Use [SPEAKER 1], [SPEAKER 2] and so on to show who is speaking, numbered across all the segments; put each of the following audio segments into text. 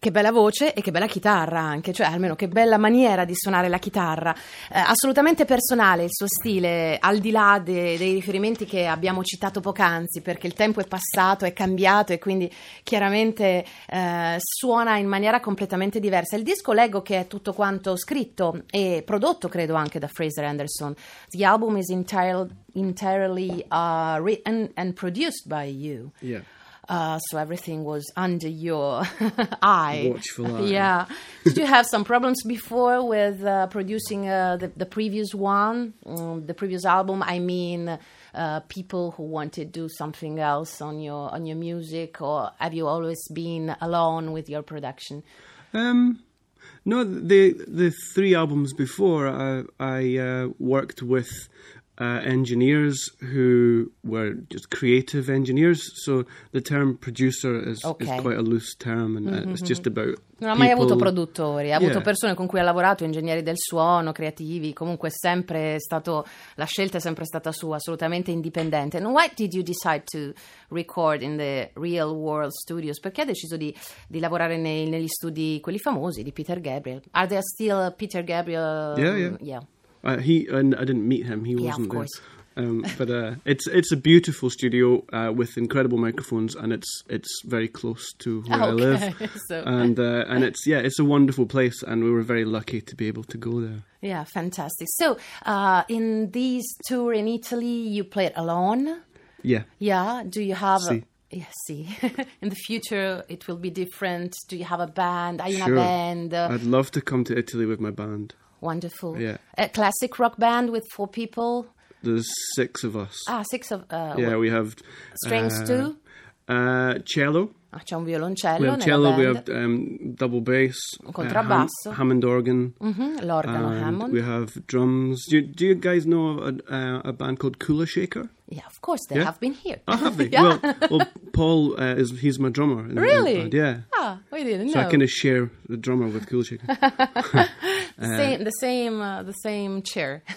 [SPEAKER 1] Che bella voce e che bella chitarra anche, cioè almeno che bella maniera di suonare la chitarra. Eh, assolutamente personale il suo stile, al di là de- dei riferimenti che abbiamo citato poc'anzi, perché il tempo è passato, è cambiato e quindi chiaramente eh, suona in maniera completamente diversa. Il disco leggo che è tutto quanto scritto e prodotto, credo, anche da Fraser Anderson. The album is entirely, entirely uh, written and produced by you.
[SPEAKER 2] Yeah.
[SPEAKER 1] Uh, so everything was under your eye.
[SPEAKER 2] Watchful eye.
[SPEAKER 1] Yeah. Did you have some problems before with uh, producing uh, the, the previous one, um, the previous album? I mean, uh, people who wanted to do something else on your on your music, or have you always been alone with your production?
[SPEAKER 2] Um, no, the the three albums before, I, I uh, worked with uh, engineers who were just creative engineers. So the term producer is,
[SPEAKER 1] Okay.
[SPEAKER 2] is quite a loose term, and uh, it's just about.
[SPEAKER 1] Non ha mai
[SPEAKER 2] people-
[SPEAKER 1] avuto produttori, ha avuto
[SPEAKER 2] Yeah.
[SPEAKER 1] persone con cui ha lavorato, ingegneri del suono, creativi, comunque è sempre stato, la scelta è sempre stata sua, assolutamente indipendente. And why did you decide to record in the real world studios? Perché ha deciso di, di lavorare nei- negli studi, quelli famosi, di Peter Gabriel? Are there still Peter Gabriel?
[SPEAKER 2] Yeah, yeah. Uh, he and I didn't meet him. He
[SPEAKER 1] Yeah,
[SPEAKER 2] wasn't there.
[SPEAKER 1] course.
[SPEAKER 2] Um, but uh, it's it's a beautiful studio uh, with incredible microphones, and it's it's very close to where I live.
[SPEAKER 1] Okay, so-
[SPEAKER 2] And uh, and it's yeah, it's a wonderful place, and we were very lucky to be able to go there.
[SPEAKER 1] Yeah, fantastic. So, uh, in this tour in Italy, you played alone?
[SPEAKER 2] Yeah.
[SPEAKER 1] Yeah. Do you have? A, yeah, see. in the future, it will be different. Do you have a band? Are you in a band? Uh,
[SPEAKER 2] I'd love to come to Italy with my band.
[SPEAKER 1] Wonderful.
[SPEAKER 2] Yeah.
[SPEAKER 1] A classic rock band with four people.
[SPEAKER 2] There's six of us.
[SPEAKER 1] Ah, six of. Uh,
[SPEAKER 2] yeah, we have
[SPEAKER 1] strings
[SPEAKER 2] uh,
[SPEAKER 1] too.
[SPEAKER 2] Uh, cello.
[SPEAKER 1] Ah, c'è un violoncello
[SPEAKER 2] We have
[SPEAKER 1] nella
[SPEAKER 2] cello. We have um, double bass.
[SPEAKER 1] Un
[SPEAKER 2] uh,
[SPEAKER 1] contrabbasso.
[SPEAKER 2] Hammond organ.
[SPEAKER 1] Mhm, l'organo
[SPEAKER 2] and
[SPEAKER 1] Hammond.
[SPEAKER 2] We have drums. Do you, do you guys know of a, uh, a band called Kula Shaker?
[SPEAKER 1] Yeah, of course they
[SPEAKER 2] Yeah?
[SPEAKER 1] have been here.
[SPEAKER 2] Oh, have they?
[SPEAKER 1] yeah.
[SPEAKER 2] well, well, Paul uh, is he's my drummer. in the- in
[SPEAKER 1] Really?
[SPEAKER 2] yeah.
[SPEAKER 1] ah, we didn't
[SPEAKER 2] So
[SPEAKER 1] know.
[SPEAKER 2] I kind of share the drummer with Kula Shaker.
[SPEAKER 1] Same- the same, uh, the same chair.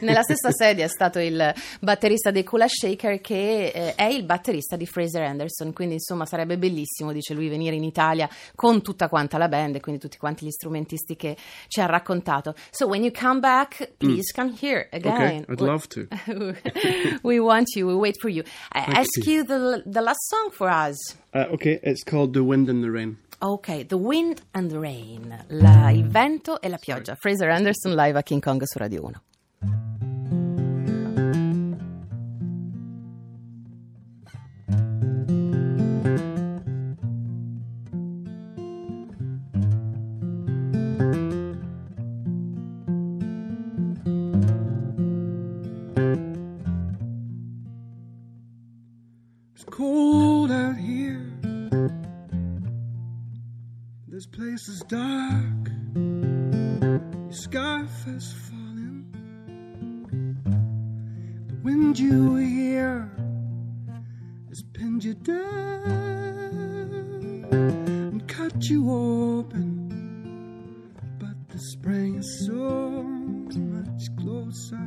[SPEAKER 1] Nella stessa sedia è stato il batterista dei Kula Shaker che eh, è il batterista di Fraser Anderson, quindi insomma sarebbe bellissimo, dice lui, venire in Italia con tutta quanta la band e quindi tutti quanti gli strumentisti che ci ha raccontato. So when you come back, please come here again.
[SPEAKER 2] okay, I'd love to.
[SPEAKER 1] we want you, we wait for you. I
[SPEAKER 2] Thank
[SPEAKER 1] ask you the, the last song for us.
[SPEAKER 2] Uh, okay, it's called The Wind and the Rain.
[SPEAKER 1] Ok, The Wind and the Rain, la- il vento e la pioggia. Fraser Anderson live a King Kong su Radio 1.
[SPEAKER 2] You down and cut you open. But the spring is so much closer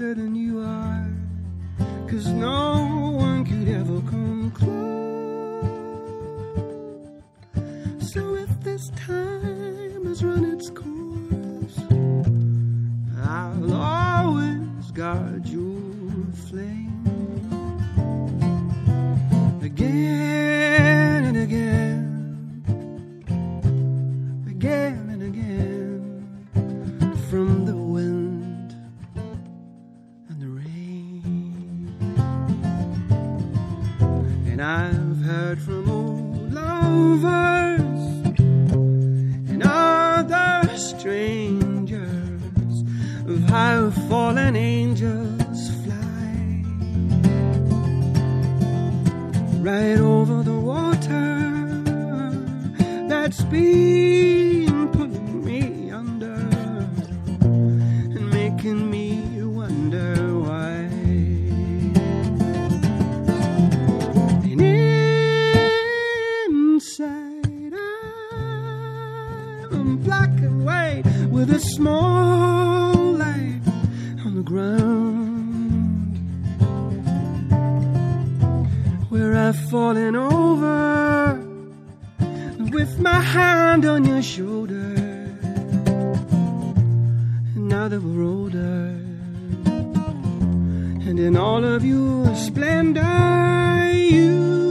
[SPEAKER 2] better than you are. Cause no one could ever come close. So if this time has run its course, I'll always guard your flame. How fallen angels fly right over the water that's been now that we're older, and in all of your splendor, you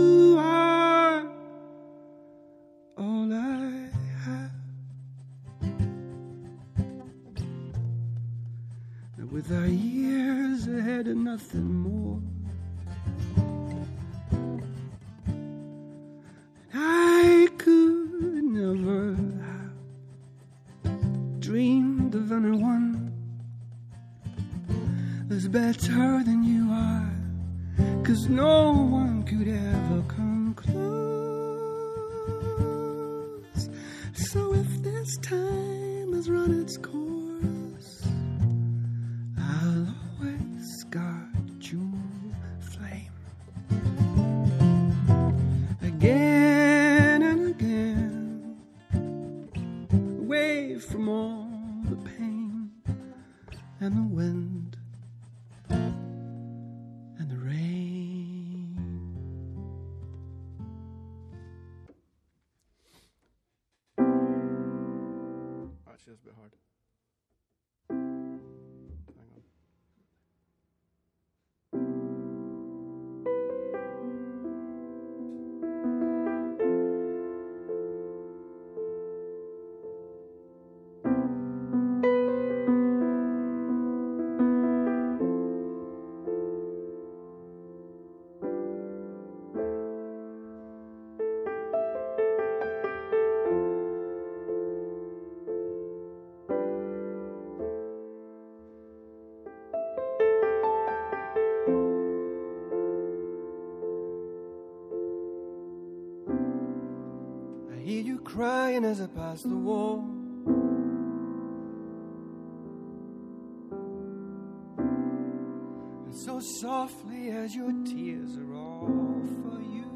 [SPEAKER 2] better than you are. Cause no one Actually, that's a bit hard. As I pass the wall. And so softly as your tears are all for you.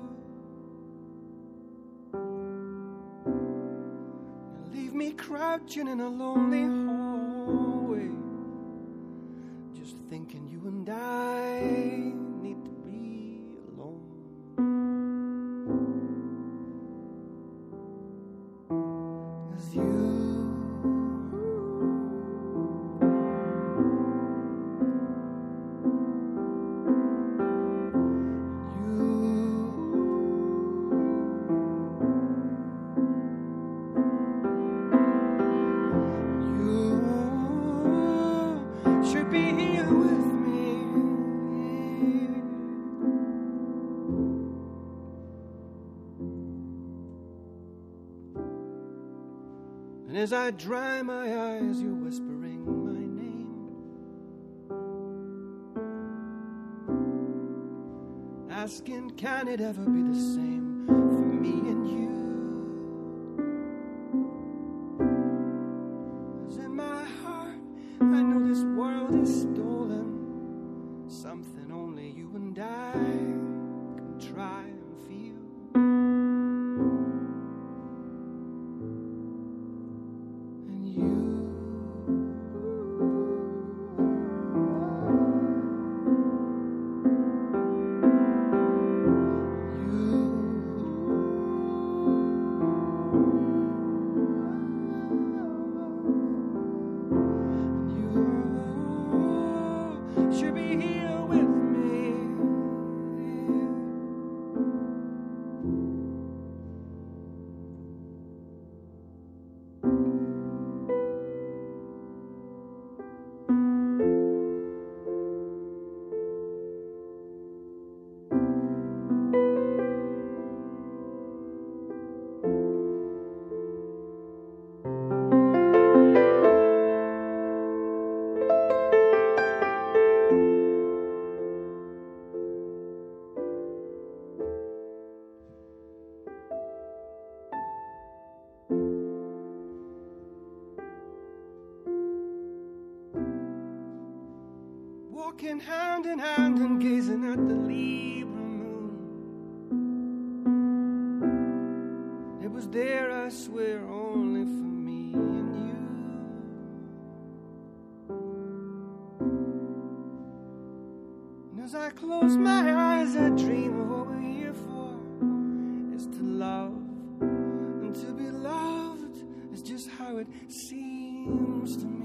[SPEAKER 2] And leave me crouching in a lonely hallway. As I dry my eyes, you're whispering my name. Asking, can it ever be the same for me and you? Walking hand in hand and gazing at the Libra moon. It was there, I swear, only for me and you. And as I close my eyes, I dream of what we're here for is to love. And to be loved is just how it seems to me.